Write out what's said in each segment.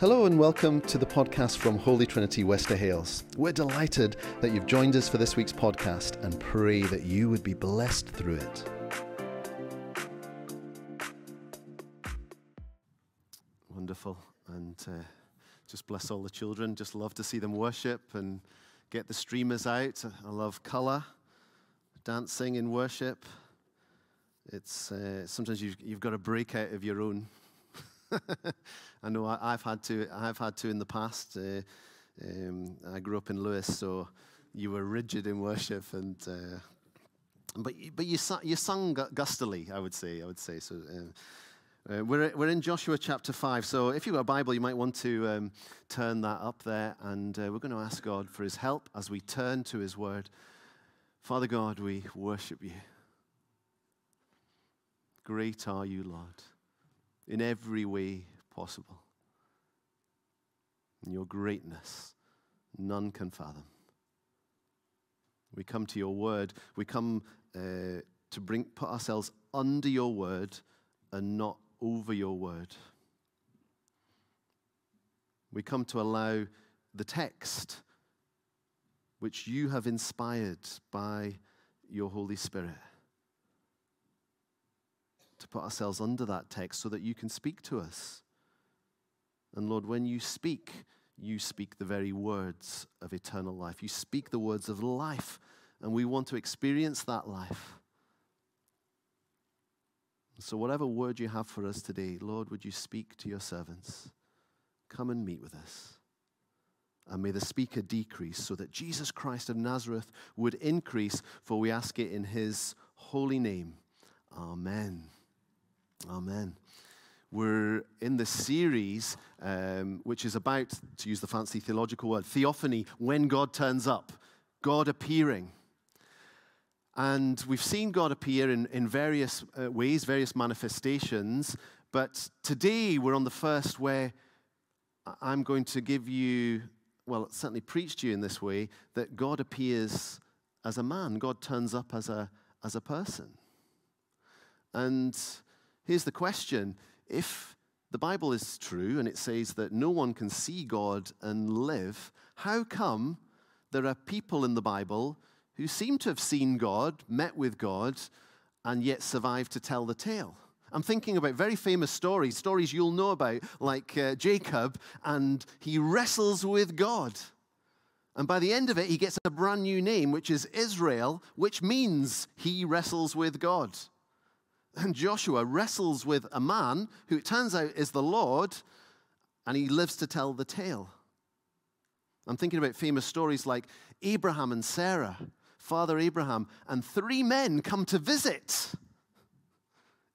Hello and welcome to the podcast from Holy Trinity Wester Hailes. We're delighted that you've joined us for this week's podcast and pray that you would be blessed through it. Wonderful. And uh, just bless all the children. Just love to see them worship and get the streamers out. I love colour, dancing in worship. It's uh, sometimes you've, you've got to break out of your own I know I, have had to. I've had to in the past. Uh, um, I grew up in Lewis, so you were rigid in worship, and uh, but but you you sung gustily. I would say. I would say so. Uh, uh, we're, we're in Joshua chapter 5, so if you've got a Bible, you might want to um, turn that up there, and uh, we're going to ask God for his help as we turn to his word. Father God, we worship you. Great are you, Lord in every way possible. And your greatness, none can fathom. We come to your word. We come uh, to bring, put ourselves under your word and not over your word. We come to allow the text, which you have inspired by your Holy Spirit, to put ourselves under that text so that you can speak to us. And Lord, when you speak, you speak the very words of eternal life. You speak the words of life, and we want to experience that life. So, whatever word you have for us today, Lord, would you speak to your servants? Come and meet with us. And may the speaker decrease so that Jesus Christ of Nazareth would increase, for we ask it in his holy name. Amen. Amen. We're in the series, um, which is about, to use the fancy theological word, theophany, when God turns up, God appearing. And we've seen God appear in, in various uh, ways, various manifestations. But today we're on the first where I'm going to give you, well, certainly preach to you in this way, that God appears as a man. God turns up as a, as a person. And Here's the question if the Bible is true and it says that no one can see God and live, how come there are people in the Bible who seem to have seen God, met with God, and yet survived to tell the tale? I'm thinking about very famous stories, stories you'll know about, like uh, Jacob, and he wrestles with God. And by the end of it, he gets a brand new name, which is Israel, which means he wrestles with God. And Joshua wrestles with a man who it turns out is the Lord, and he lives to tell the tale. I'm thinking about famous stories like Abraham and Sarah, Father Abraham, and three men come to visit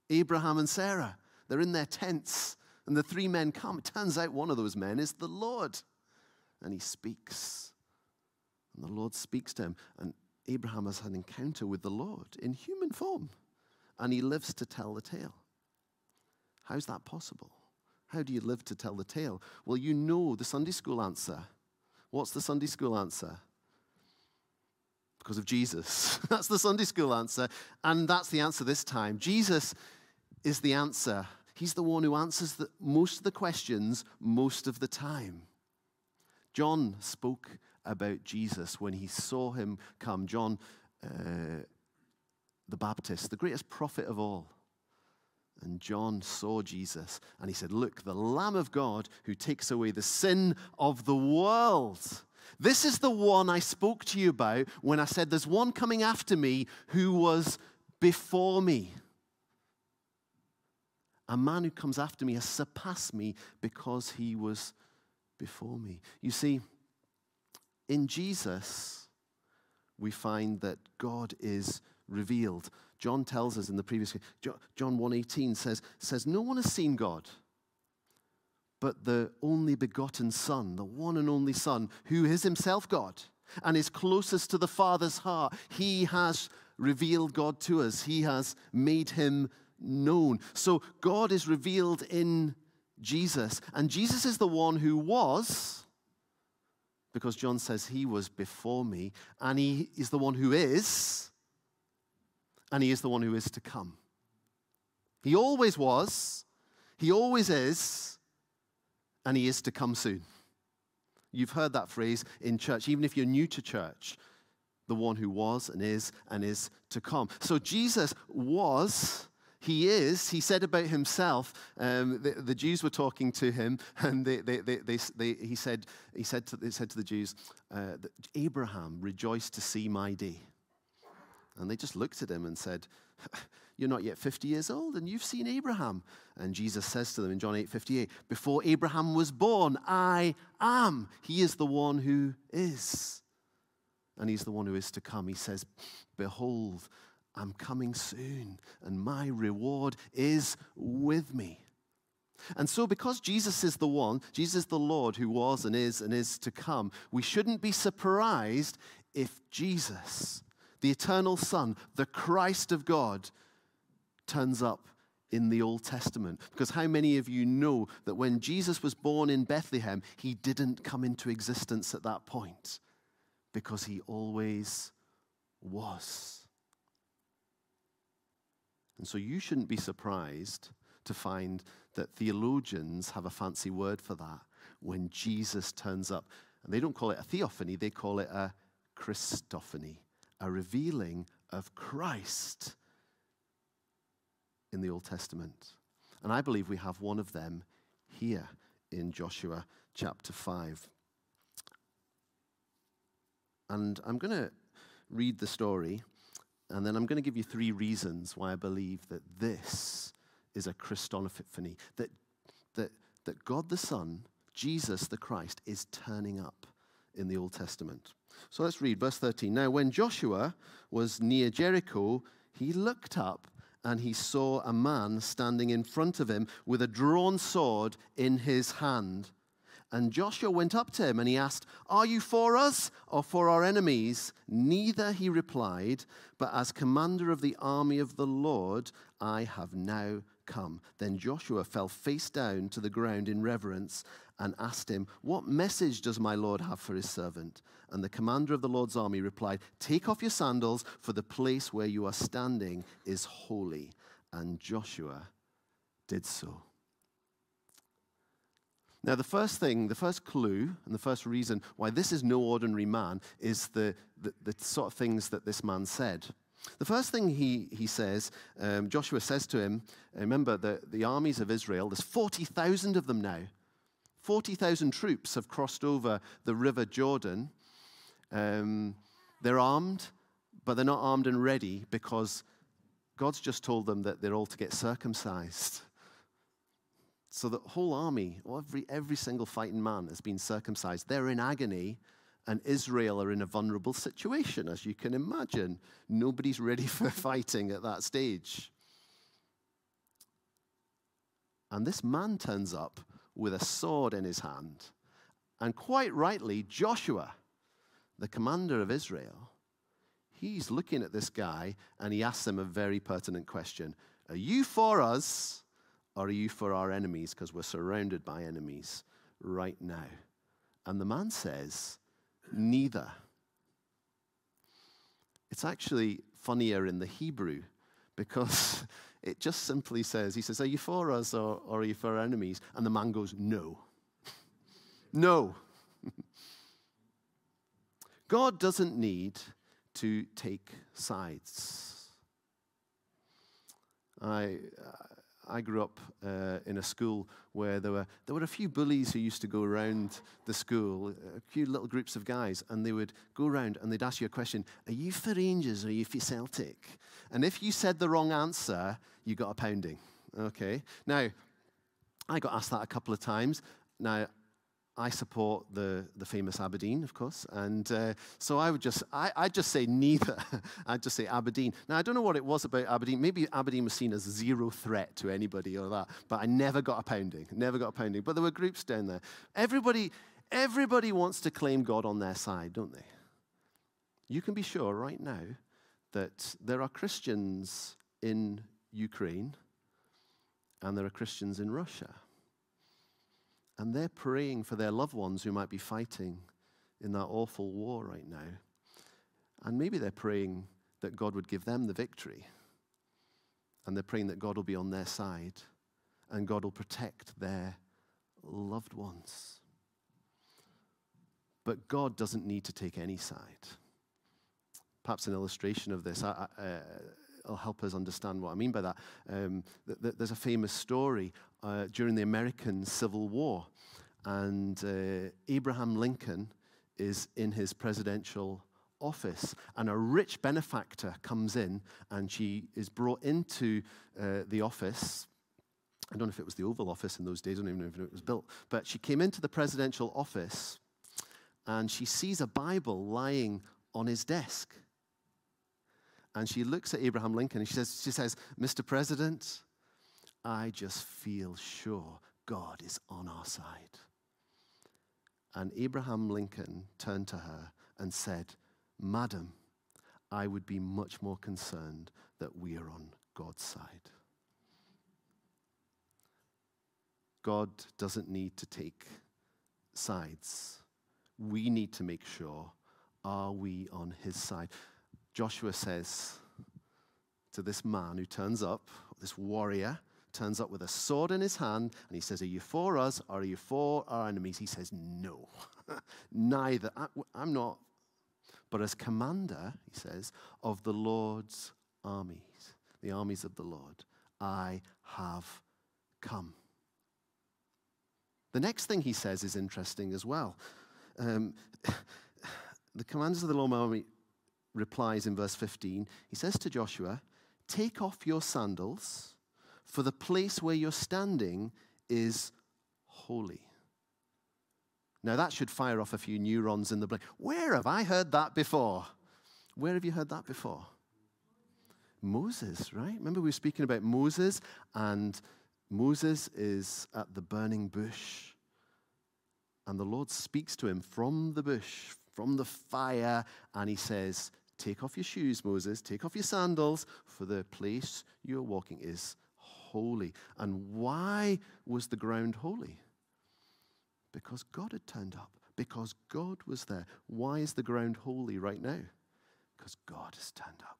Abraham and Sarah. They're in their tents, and the three men come. It turns out one of those men is the Lord, and he speaks. And the Lord speaks to him, and Abraham has an encounter with the Lord in human form and he lives to tell the tale. How's that possible? How do you live to tell the tale? Well, you know the Sunday school answer. What's the Sunday school answer? Because of Jesus. that's the Sunday school answer. And that's the answer this time. Jesus is the answer. He's the one who answers the, most of the questions most of the time. John spoke about Jesus when he saw him come. John uh, the Baptist, the greatest prophet of all. And John saw Jesus and he said, Look, the Lamb of God who takes away the sin of the world. This is the one I spoke to you about when I said, There's one coming after me who was before me. A man who comes after me has surpassed me because he was before me. You see, in Jesus, we find that God is revealed. John tells us in the previous John 1:18 says says no one has seen God but the only begotten son, the one and only son who is himself God and is closest to the Father's heart. He has revealed God to us. He has made him known. So God is revealed in Jesus and Jesus is the one who was because John says he was before me and he is the one who is and He is the one who is to come. He always was, He always is, and he is to come soon. You've heard that phrase in church, even if you're new to church the one who was and is and is to come. So Jesus was. He is, he said about himself, um, the, the, Jews were talking to him, and they, they, they, he, said, he, said to, said to the Jews, uh, Abraham rejoiced to see my day. And they just looked at him and said, You're not yet 50 years old, and you've seen Abraham. And Jesus says to them in John 8 58, Before Abraham was born, I am. He is the one who is and he's the one who is to come. He says, Behold, I'm coming soon, and my reward is with me. And so, because Jesus is the one, Jesus is the Lord who was and is and is to come, we shouldn't be surprised if Jesus, the eternal Son, the Christ of God, turns up in the Old Testament. Because how many of you know that when Jesus was born in Bethlehem, he didn't come into existence at that point? because he always was. And so you shouldn't be surprised to find that theologians have a fancy word for that when Jesus turns up. And they don't call it a theophany, they call it a Christophany, a revealing of Christ in the Old Testament. And I believe we have one of them here in Joshua chapter 5. And I'm going to read the story, and then I'm going to give you three reasons why I believe that this is a Christophany, that, that, that God the Son, Jesus the Christ, is turning up in the Old Testament. So let's read verse 13. Now, when Joshua was near Jericho, he looked up and he saw a man standing in front of him with a drawn sword in his hand. And Joshua went up to him and he asked, Are you for us or for our enemies? Neither, he replied, but as commander of the army of the Lord, I have now come. Then Joshua fell face down to the ground in reverence and asked him, What message does my Lord have for his servant? And the commander of the Lord's army replied, Take off your sandals, for the place where you are standing is holy. And Joshua did so. Now, the first thing, the first clue, and the first reason why this is no ordinary man is the, the, the sort of things that this man said. The first thing he, he says, um, Joshua says to him, remember the, the armies of Israel, there's 40,000 of them now. 40,000 troops have crossed over the river Jordan. Um, they're armed, but they're not armed and ready because God's just told them that they're all to get circumcised. So the whole army, every, every single fighting man has been circumcised. They're in agony, and Israel are in a vulnerable situation, as you can imagine. Nobody's ready for fighting at that stage. And this man turns up with a sword in his hand. And quite rightly, Joshua, the commander of Israel, he's looking at this guy and he asks him a very pertinent question Are you for us or are you for our enemies because we're surrounded by enemies right now? And the man says, Neither. It's actually funnier in the Hebrew because it just simply says, He says, Are you for us or, or are you for our enemies? And the man goes, No. no. God doesn't need to take sides. I, uh, I grew up uh, in a school where there were, there were a few bullies who used to go around the school, a few little groups of guys, and they would go around and they'd ask you a question Are you for Rangers or are you for Celtic? And if you said the wrong answer, you got a pounding. Okay? Now, I got asked that a couple of times. Now, I support the, the famous Aberdeen, of course, and uh, so I would just I I just say neither. I'd just say Aberdeen. Now I don't know what it was about Aberdeen. Maybe Aberdeen was seen as zero threat to anybody or that, but I never got a pounding. Never got a pounding. But there were groups down there. Everybody everybody wants to claim God on their side, don't they? You can be sure right now that there are Christians in Ukraine and there are Christians in Russia. And they're praying for their loved ones who might be fighting in that awful war right now. And maybe they're praying that God would give them the victory. And they're praying that God will be on their side and God will protect their loved ones. But God doesn't need to take any side. Perhaps an illustration of this I, I, uh, will help us understand what I mean by that. Um, th- th- there's a famous story uh, during the American Civil War, and uh, Abraham Lincoln is in his presidential office, and a rich benefactor comes in, and she is brought into uh, the office. I don't know if it was the Oval Office in those days, I don't even know if it was built, but she came into the presidential office and she sees a Bible lying on his desk. And she looks at Abraham Lincoln and she says, she says, Mr. President, I just feel sure God is on our side. And Abraham Lincoln turned to her and said, Madam, I would be much more concerned that we are on God's side. God doesn't need to take sides. We need to make sure are we on his side? Joshua says to this man who turns up, this warrior, turns up with a sword in his hand, and he says, Are you for us or are you for our enemies? He says, No, neither. I, I'm not. But as commander, he says, of the Lord's armies, the armies of the Lord, I have come. The next thing he says is interesting as well. Um, the commanders of the Lord army replies in verse 15. He says to Joshua, Take off your sandals, for the place where you're standing is holy. Now, that should fire off a few neurons in the brain. Where have I heard that before? Where have you heard that before? Moses, right? Remember, we were speaking about Moses, and Moses is at the burning bush. And the Lord speaks to him from the bush, from the fire, and he says, Take off your shoes, Moses, take off your sandals, for the place you're walking is holy. And why was the ground holy? Because God had turned up, because God was there. Why is the ground holy right now? Because God has turned up.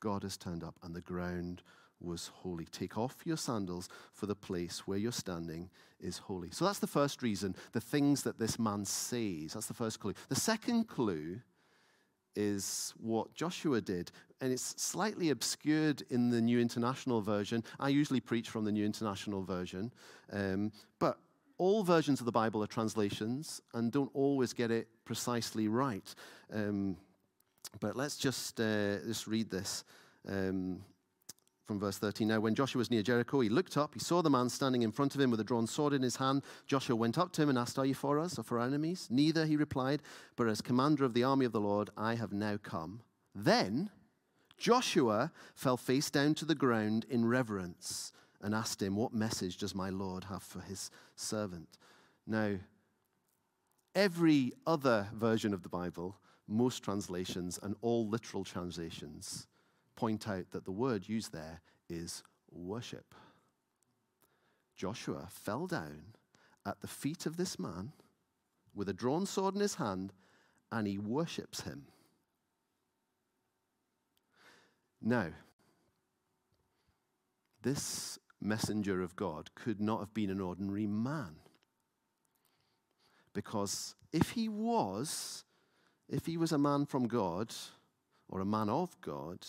God has turned up, and the ground was holy. Take off your sandals, for the place where you're standing is holy. So that's the first reason, the things that this man says. That's the first clue. The second clue is what Joshua did, and it's slightly obscured in the New International Version. I usually preach from the New International Version, um, but all versions of the Bible are translations and don't always get it precisely right. Um, but let's just, uh, just read this. Um, from verse 13. Now, when Joshua was near Jericho, he looked up. He saw the man standing in front of him with a drawn sword in his hand. Joshua went up to him and asked, Are you for us or for our enemies? Neither, he replied, but as commander of the army of the Lord, I have now come. Then Joshua fell face down to the ground in reverence and asked him, What message does my Lord have for his servant? Now, every other version of the Bible, most translations, and all literal translations, point out that the word used there is worship. Joshua fell down at the feet of this man with a drawn sword in his hand and he worships him. Now, this messenger of God could not have been an ordinary man. Because if he was, if he was a man from God or a man of God,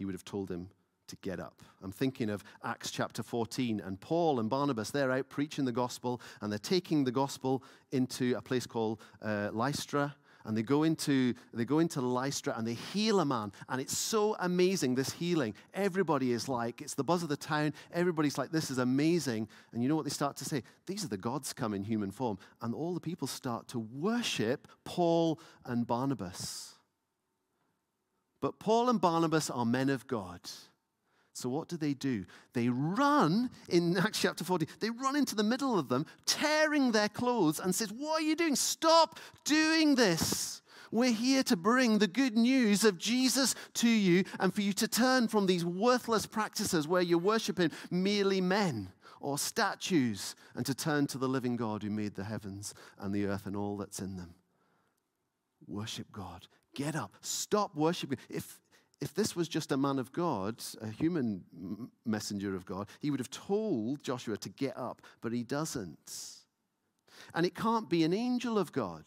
he would have told him to get up. I'm thinking of Acts chapter 14, and Paul and Barnabas, they're out preaching the gospel, and they're taking the gospel into a place called uh, Lystra. And they go into they go into Lystra and they heal a man, and it's so amazing this healing. Everybody is like, it's the buzz of the town. Everybody's like, this is amazing. And you know what they start to say? These are the gods come in human form, and all the people start to worship Paul and Barnabas. But Paul and Barnabas are men of God. So what do they do? They run in Acts chapter 40. They run into the middle of them, tearing their clothes, and says, "What are you doing? Stop doing this. We're here to bring the good news of Jesus to you and for you to turn from these worthless practices where you're worshiping merely men or statues and to turn to the living God who made the heavens and the earth and all that's in them. Worship God. Get up. Stop worshiping. If, if this was just a man of God, a human messenger of God, he would have told Joshua to get up, but he doesn't. And it can't be an angel of God.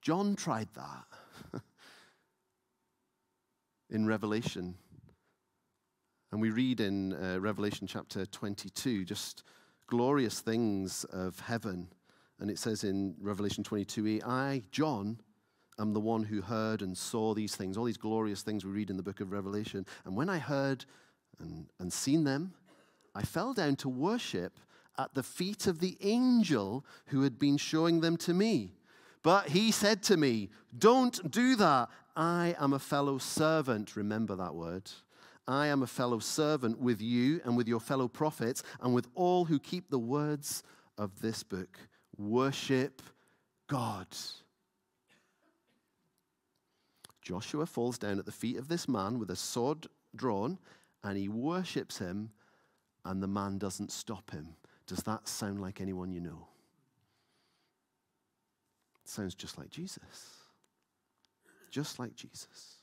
John tried that in Revelation. And we read in uh, Revelation chapter 22 just glorious things of heaven. And it says in Revelation 22 I, John, am the one who heard and saw these things, all these glorious things we read in the book of Revelation. And when I heard and, and seen them, I fell down to worship at the feet of the angel who had been showing them to me. But he said to me, Don't do that. I am a fellow servant. Remember that word. I am a fellow servant with you and with your fellow prophets and with all who keep the words of this book. Worship God. Joshua falls down at the feet of this man with a sword drawn and he worships him, and the man doesn't stop him. Does that sound like anyone you know? It sounds just like Jesus. Just like Jesus.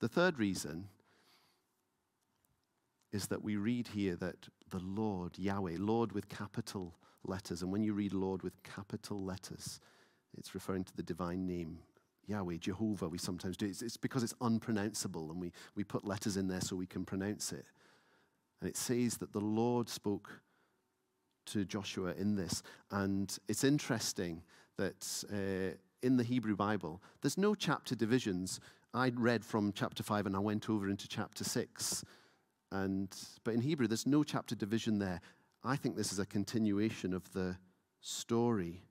The third reason is that we read here that the Lord, Yahweh, Lord with capital letters, and when you read Lord with capital letters, it's referring to the divine name Yahweh, Jehovah, we sometimes do. It's, it's, because it's unpronounceable and we, we put letters in there so we can pronounce it. And it says that the Lord spoke to Joshua in this. And it's interesting that uh, in the Hebrew Bible, there's no chapter divisions. I read from chapter 5 and I went over into chapter 6. And, but in Hebrew, there's no chapter division there. I think this is a continuation of the story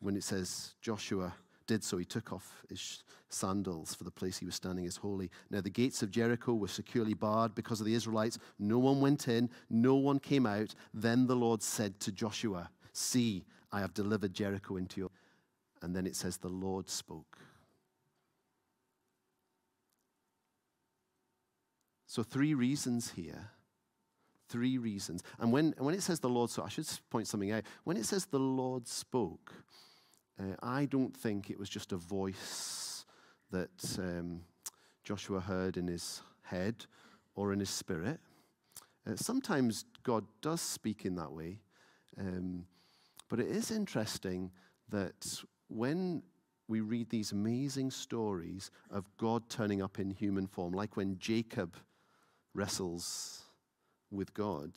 when it says Joshua did so. He took off his sandals, for the place he was standing is holy. Now, the gates of Jericho were securely barred because of the Israelites. No one went in, no one came out. Then the Lord said to Joshua, See, I have delivered Jericho into your. And then it says, The Lord spoke. So, three reasons here. Three reasons. And when, when it says the Lord, so I should point something out. When it says the Lord spoke, uh, I don't think it was just a voice that um, Joshua heard in his head or in his spirit. Uh, sometimes God does speak in that way. Um, but it is interesting that when we read these amazing stories of God turning up in human form, like when Jacob wrestles with God,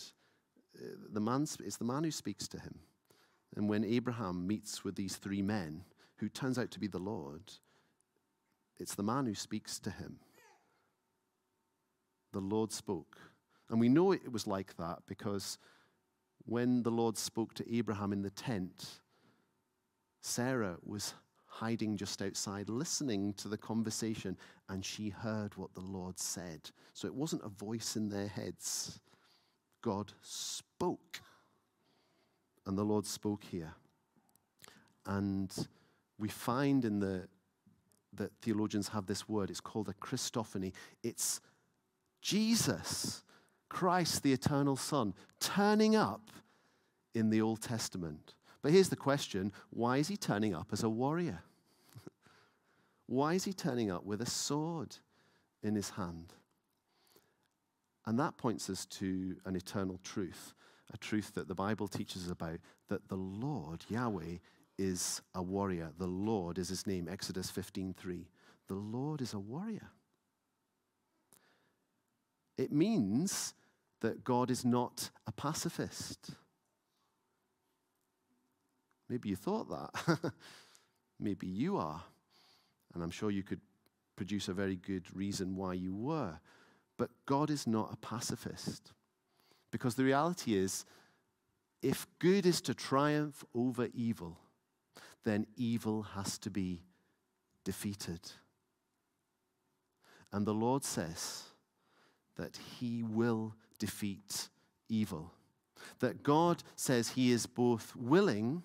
uh, the man, it's the man who speaks to him. And when Abraham meets with these three men, who turns out to be the Lord, it's the man who speaks to him. The Lord spoke. And we know it was like that because when the Lord spoke to Abraham in the tent, Sarah was hiding just outside, listening to the conversation, and she heard what the Lord said. So it wasn't a voice in their heads. God spoke. And the Lord spoke here. And we find in the that theologians have this word, it's called a Christophany. It's Jesus, Christ, the eternal Son, turning up in the Old Testament. But here's the question why is he turning up as a warrior? why is he turning up with a sword in his hand? And that points us to an eternal truth a truth that the Bible teaches about that the Lord, Yahweh, is a warrior. The Lord is his name, Exodus 15:3. The Lord is a warrior. It means that God is not a pacifist. Maybe you thought that. Maybe you are. And I'm sure you could produce a very good reason why you were. But God is not a pacifist. Because the reality is, if good is to triumph over evil, then evil has to be defeated. And the Lord says that He will defeat evil. That God says He is both willing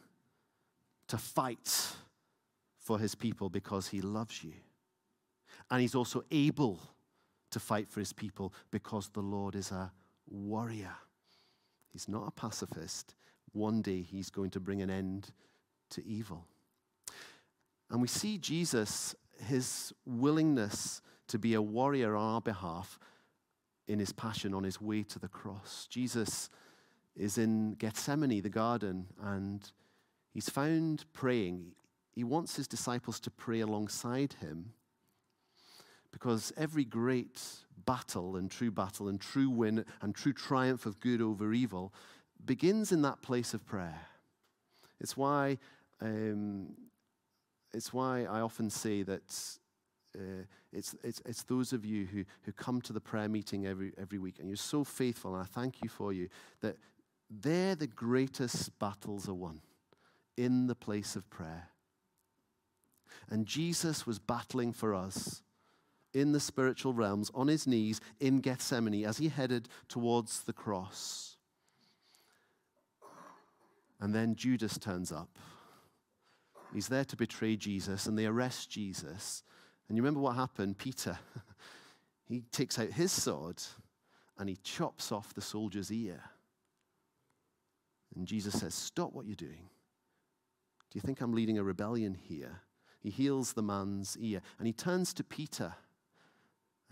to fight for His people because He loves you, and He's also able to fight for His people because the Lord is a warrior. He's not a pacifist. One day he's going to bring an end to evil. And we see Jesus, his willingness to be a warrior on our behalf in his passion on his way to the cross. Jesus is in Gethsemane, the garden, and he's found praying. He wants his disciples to pray alongside him because every great battle and true battle and true win and true triumph of good over evil begins in that place of prayer. It's why, um, it's why I often say that uh, it's, it's, it's those of you who, who come to the prayer meeting every, every week and you're so faithful, and I thank you for you, that they're the greatest battles are won in the place of prayer. And Jesus was battling for us in the spiritual realms on his knees in Gethsemane as he headed towards the cross. And then Judas turns up. He's there to betray Jesus, and they arrest Jesus. And you remember what happened? Peter, he takes out his sword and he chops off the soldier's ear. And Jesus says, Stop what you're doing. Do you think I'm leading a rebellion here? He heals the man's ear and he turns to Peter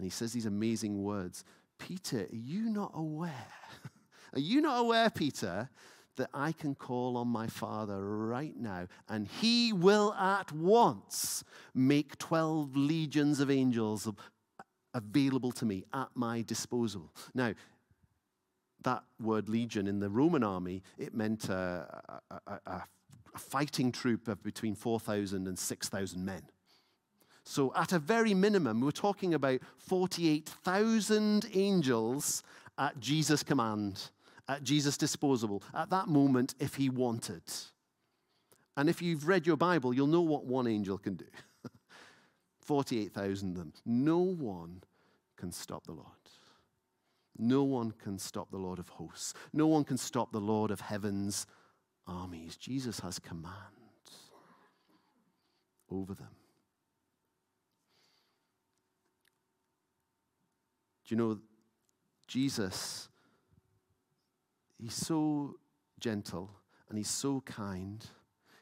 and he says these amazing words Peter, are you not aware? are you not aware, Peter, that I can call on my Father right now and he will at once make 12 legions of angels available to me at my disposal? Now, that word legion in the Roman army, it meant a, a, a, a fighting troop of between 4,000 and 6,000 men. So, at a very minimum, we're talking about 48,000 angels at Jesus' command, at Jesus' disposal, at that moment, if he wanted. And if you've read your Bible, you'll know what one angel can do 48,000 of them. No one can stop the Lord. No one can stop the Lord of hosts. No one can stop the Lord of heaven's armies. Jesus has command over them. You know, Jesus, he's so gentle and he's so kind,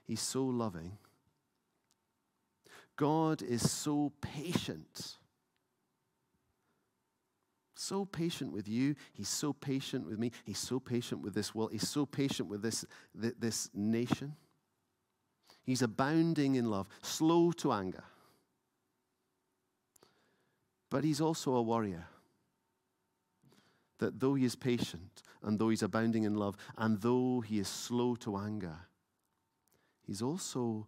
he's so loving. God is so patient so patient with you. He's so patient with me. He's so patient with this world. He's so patient with this, this nation. He's abounding in love, slow to anger. But he's also a warrior. That though he is patient, and though he's abounding in love, and though he is slow to anger, he's also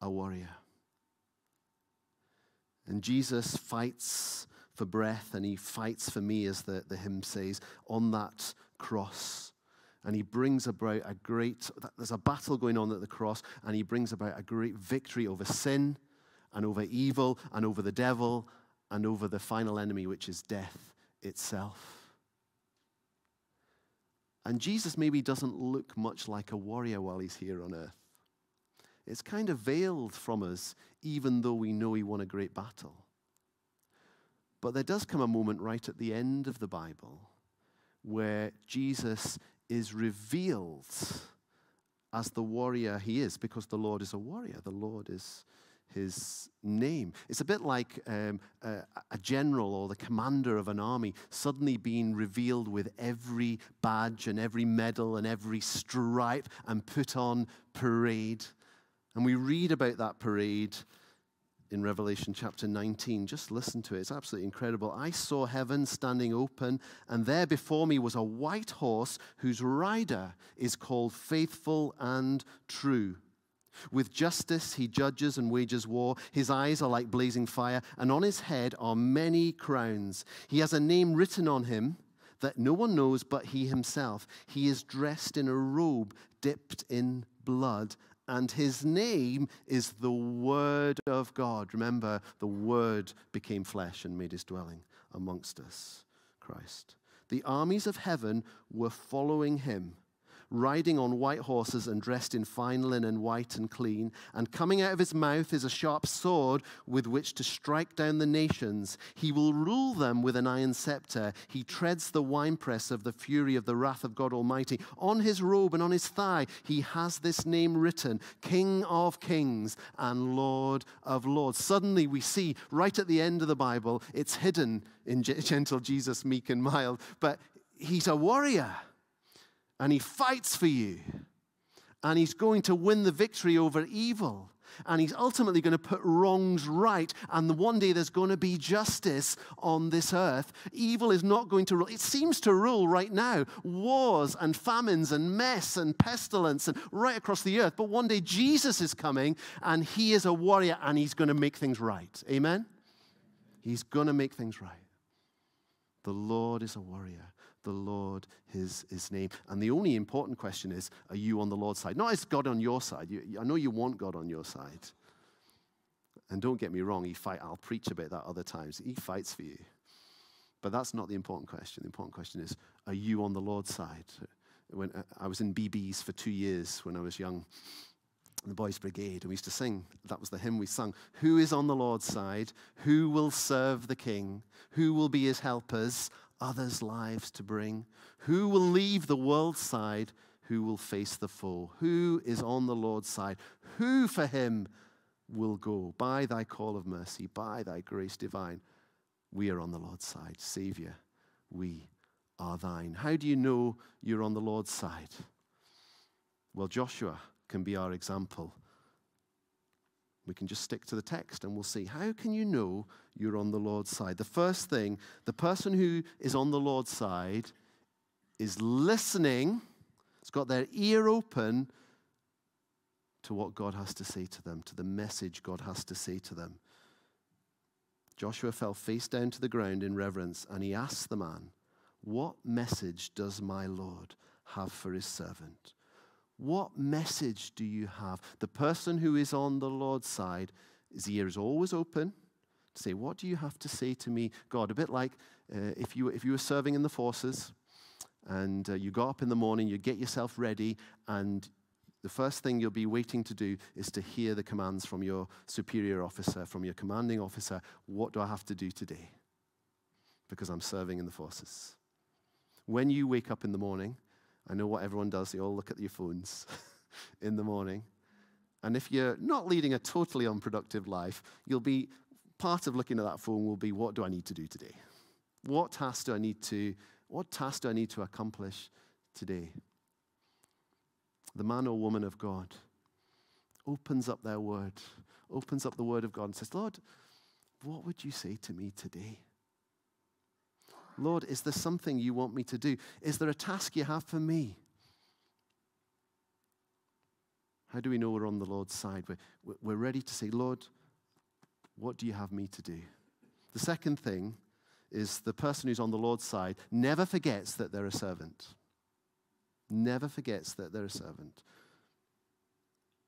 a warrior. And Jesus fights for breath and he fights for me, as the, the hymn says, on that cross. And he brings about a great, there's a battle going on at the cross, and he brings about a great victory over sin and over evil and over the devil and over the final enemy, which is death itself. And Jesus maybe doesn't look much like a warrior while he's here on earth. It's kind of veiled from us, even though we know he won a great battle. But there does come a moment right at the end of the Bible where Jesus is revealed as the warrior he is, because the Lord is a warrior. The Lord is his name. It's a bit like um, a, a, general or the commander of an army suddenly being revealed with every badge and every medal and every stripe and put on parade. And we read about that parade in Revelation chapter 19. Just listen to it, it's absolutely incredible. I saw heaven standing open, and there before me was a white horse whose rider is called Faithful and True. With justice he judges and wages war. His eyes are like blazing fire, and on his head are many crowns. He has a name written on him that no one knows but he himself. He is dressed in a robe dipped in blood, and his name is the Word of God. Remember, the Word became flesh and made his dwelling amongst us, Christ. The armies of heaven were following him, riding on white horses and dressed in fine linen, white and clean. And coming out of his mouth is a sharp sword with which to strike down the nations. He will rule them with an iron scepter. He treads the winepress of the fury of the wrath of God Almighty. On his robe and on his thigh, he has this name written King of Kings and Lord of Lords. Suddenly, we see right at the end of the Bible, it's hidden in gentle Jesus, meek and mild, but he's a warrior and he fights for you. And he's going to win the victory over evil. And he's ultimately going to put wrongs right. And one day there's going to be justice on this earth. Evil is not going to rule. It seems to rule right now wars and famines and mess and pestilence and right across the earth. But one day Jesus is coming and he is a warrior and he's going to make things right. Amen? He's going to make things right. The Lord is a warrior the Lord is his name. And the only important question is are you on the Lord's side? Not is God on your side. You, I know you want God on your side. And don't get me wrong, he fight, I'll preach about that other times. He fights for you. But that's not the important question. The important question is are you on the Lord's side? When uh, I was in BBs for two years when I was young, the Boys Brigade, and we used to sing, that was the hymn we sung. Who is on the Lord's side? Who will serve the King? Who will be his helpers? Others' lives to bring? Who will leave the world's side? Who will face the foe? Who is on the Lord's side? Who for him will go? By thy call of mercy, by thy grace divine, we are on the Lord's side. Savior, we are thine. How do you know you're on the Lord's side? Well, Joshua can be our example. We can just stick to the text and we'll see. How can you know you're on the Lord's side? The first thing, the person who is on the Lord's side is listening, it's got their ear open to what God has to say to them, to the message God has to say to them. Joshua fell face down to the ground in reverence and he asked the man, What message does my Lord have for his servant? What message do you have? The person who is on the Lord's side, his ear is always open say, What do you have to say to me, God? A bit like uh, if, you, if you were serving in the forces and uh, you got up in the morning, you get yourself ready, and the first thing you'll be waiting to do is to hear the commands from your superior officer, from your commanding officer. What do I have to do today? Because I'm serving in the forces. When you wake up in the morning, I know what everyone does. They all look at your phones in the morning. And if you're not leading a totally unproductive life, you'll be part of looking at that phone will be what do I need to do today? What task do I need to what task do I need to accomplish today? The man or woman of God opens up their word, opens up the word of God and says, Lord, what would you say to me today? Lord, is there something you want me to do? Is there a task you have for me? How do we know we're on the Lord's side? We're, we're ready to say, Lord, what do you have me to do? The second thing is the person who's on the Lord's side never forgets that they're a servant. Never forgets that they're a servant.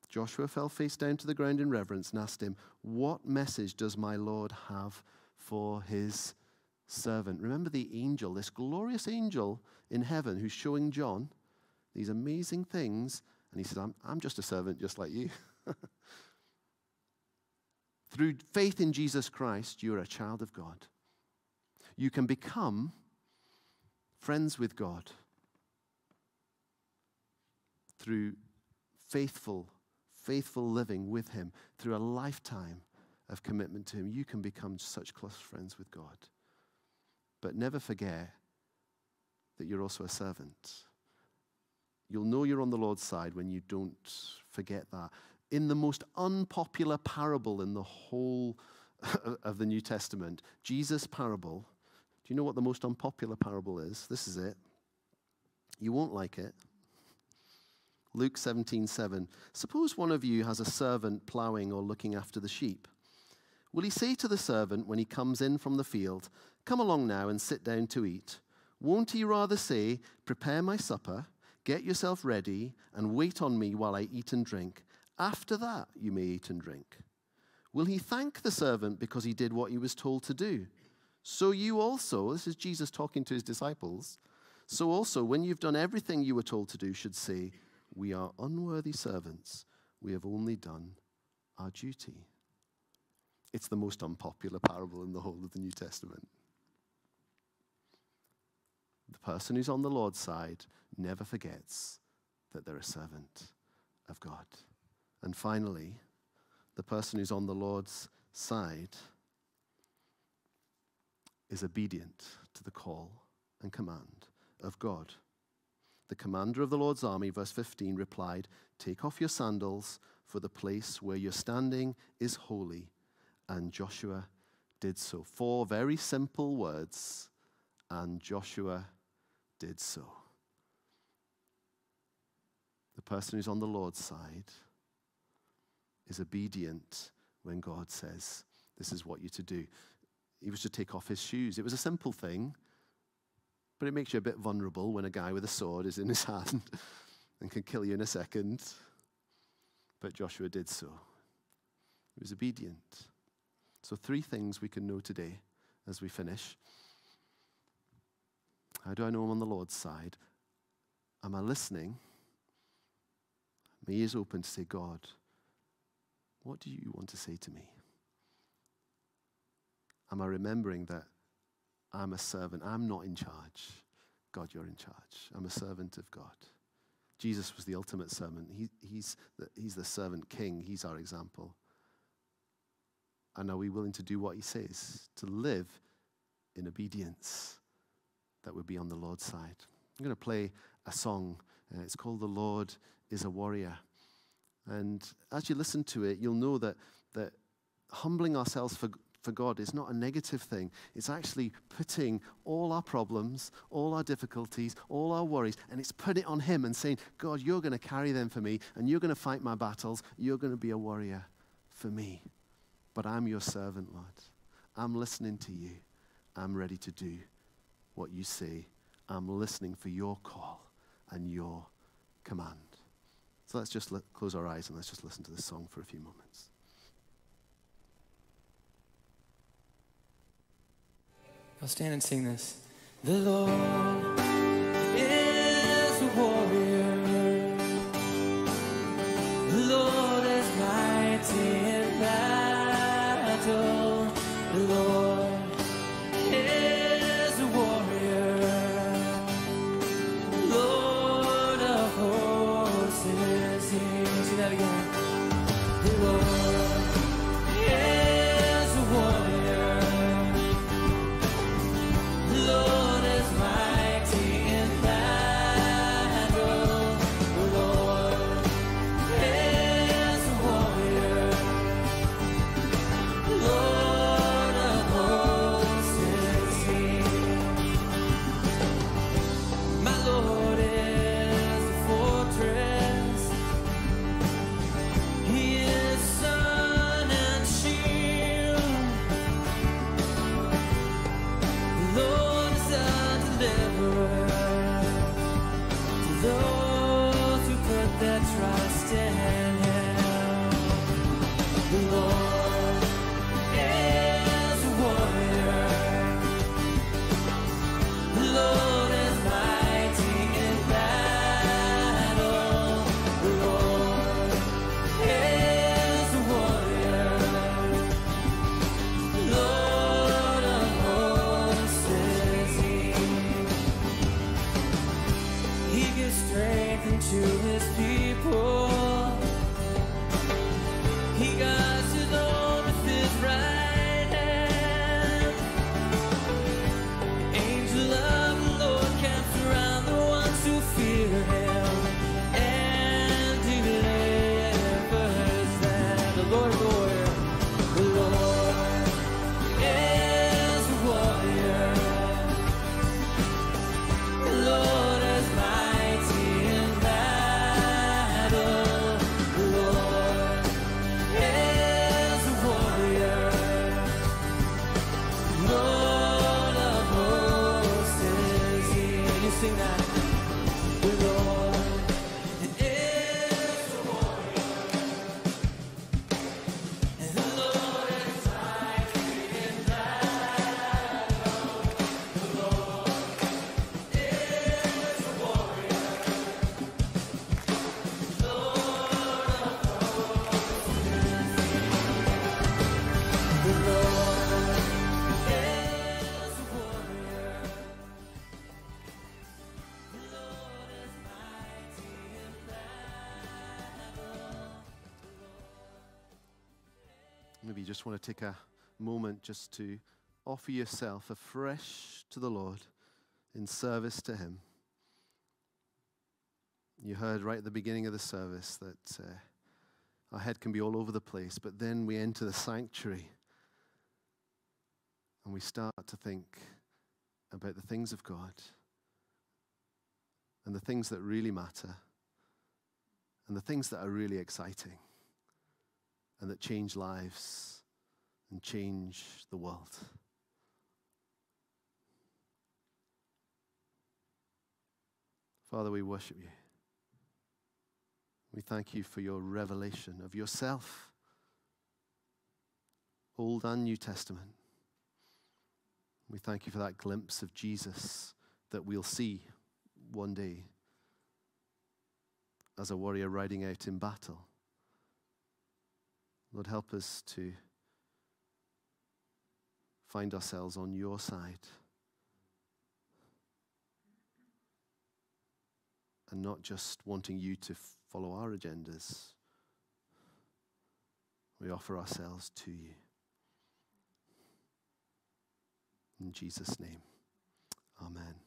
Joshua fell face down to the ground in reverence and asked him, What message does my Lord have for his servant. Remember the angel, this glorious angel in heaven who's showing John these amazing things. And he says, I'm, I'm just a servant just like you. Through faith in Jesus Christ, you're a child of God. You can become friends with God through faithful, faithful living with Him, through a lifetime of commitment to Him. You can become such close friends with God. But never forget that you're also a servant. You'll know you're on the Lord's side when you don't forget that. In the most unpopular parable in the whole of the New Testament, Jesus' parable, do you know what the most unpopular parable is? This is it. You won't like it. Luke 17, 7. Suppose one of you has a servant plowing or looking after the sheep. Will he say to the servant when he comes in from the field, Come along now and sit down to eat. Won't he rather say, Prepare my supper, get yourself ready, and wait on me while I eat and drink? After that, you may eat and drink. Will he thank the servant because he did what he was told to do? So you also, this is Jesus talking to his disciples, So also, when you've done everything you were told to do, should say, We are unworthy servants. We have only done our duty. It's the most unpopular parable in the whole of the New Testament. The person who's on the Lord's side never forgets that they're a servant of God. And finally, the person who's on the Lord's side is obedient to the call and command of God. The commander of the Lord's army, verse 15, replied, Take off your sandals, for the place where you're standing is holy. And Joshua did so. Four very simple words, and Joshua did so. The person who's on the Lord's side is obedient when God says, This is what you're to do. He was to take off his shoes. It was a simple thing, but it makes you a bit vulnerable when a guy with a sword is in his hand and can kill you in a second. But Joshua did so. He was obedient. So, three things we can know today as we finish. How do I know I'm on the Lord's side? Am I listening? My ears open to say, God, what do you want to say to me? Am I remembering that I'm a servant? I'm not in charge. God, you're in charge. I'm a servant of God. Jesus was the ultimate servant. He, he's, the, he's the servant king. He's our example. And are we willing to do what he says? To live in obedience that would be on the Lord's side. I'm going to play a song. Uh, it's called The Lord is a Warrior. And as you listen to it, you'll know that, that humbling ourselves for, for God is not a negative thing. It's actually putting all our problems, all our difficulties, all our worries, and it's putting it on Him and saying, God, you're going to carry them for me, and you're going to fight my battles. You're going to be a warrior for me. But I'm your servant, Lord. I'm listening to you. I'm ready to do what you say. I'm listening for your call and your command. So let's just close our eyes and let's just listen to this song for a few moments. I'll stand and sing this. The Lord The You take a moment just to offer yourself afresh to the Lord in service to Him. You heard right at the beginning of the service that uh, our head can be all over the place, but then we enter the sanctuary and we start to think about the things of God and the things that really matter and the things that are really exciting and that change lives and change the world. Father, we worship you. We thank you for your revelation of yourself, Old and New Testament. We thank you for that glimpse of Jesus that we'll see one day as a warrior riding out in battle. Lord, help us to find ourselves on your side. And not just wanting you to follow our agendas. We offer ourselves to you. In Jesus' name, amen.